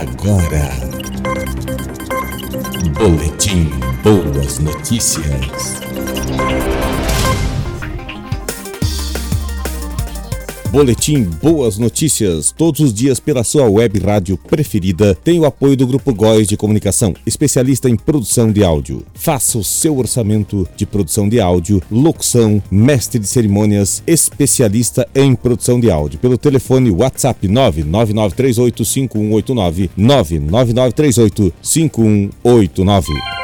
Agora, Boletim Boas Notícias. Boletim Boas Notícias, todos os dias pela sua web rádio preferida, tem o apoio do Grupo Góis de Comunicação, especialista em produção de áudio. Faça o seu orçamento de produção de áudio, locução, mestre de cerimônias, especialista em produção de áudio, pelo telefone WhatsApp 999385189, 999385189.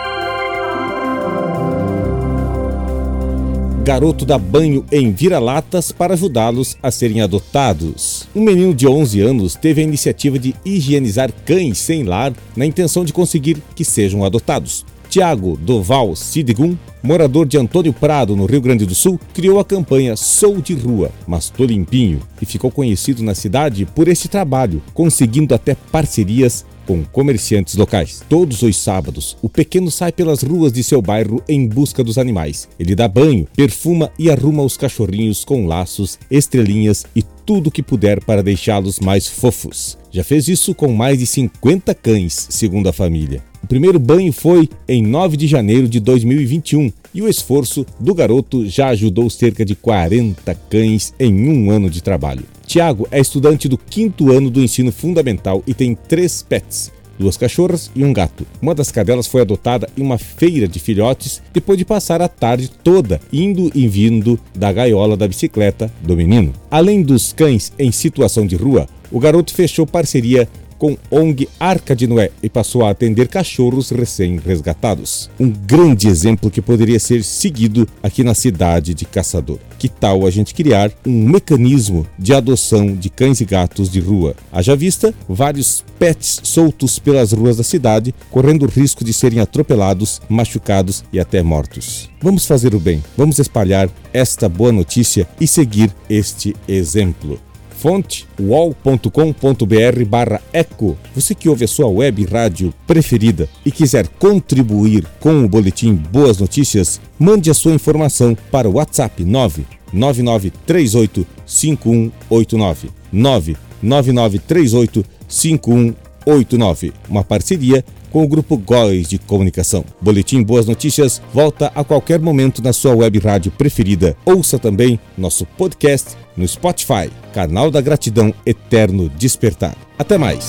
Garoto dá banho em vira-latas para ajudá-los a serem adotados. Um menino de 11 anos teve a iniciativa de higienizar cães sem lar na intenção de conseguir que sejam adotados. Tiago Doval Sidgum, morador de Antônio Prado, no Rio Grande do Sul, criou a campanha Sou de Rua, mas tô limpinho, e ficou conhecido na cidade por esse trabalho, conseguindo até parcerias com comerciantes locais. Todos os sábados, o pequeno sai pelas ruas de seu bairro em busca dos animais. Ele dá banho, perfuma e arruma os cachorrinhos com laços, estrelinhas e tudo que puder para deixá-los mais fofos. Já fez isso com mais de 50 cães, segundo a família. O primeiro banho foi em 9 de janeiro de 2021 e o esforço do garoto já ajudou cerca de 40 cães em um ano de trabalho. Tiago é estudante do quinto ano do ensino fundamental e tem três pets, duas cachorras e um gato. Uma das cadelas foi adotada em uma feira de filhotes depois de passar a tarde toda indo e vindo da gaiola da bicicleta do menino. Além dos cães em situação de rua, o garoto fechou parceria com ONG Arca de Noé e passou a atender cachorros recém-resgatados. Um grande exemplo que poderia ser seguido aqui na cidade de Caçador. Que tal a gente criar um mecanismo de adoção de cães e gatos de rua? Haja vista vários pets soltos pelas ruas da cidade, correndo o risco de serem atropelados, machucados e até mortos. Vamos fazer o bem, vamos espalhar esta boa notícia e seguir este exemplo. Fonte wall.com.br barra eco. Você que ouve a sua web rádio preferida e quiser contribuir com o boletim Boas Notícias, mande a sua informação para o WhatsApp 99938 5189 99938 5189. Uma parceria com o Grupo Góis de Comunicação. Boletim Boas Notícias volta a qualquer momento na sua web rádio preferida. Ouça também nosso podcast no Spotify, canal da Gratidão Eterno Despertar. Até mais!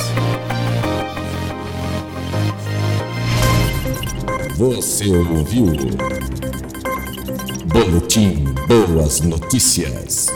Você ouviu? Boletim Boas Notícias.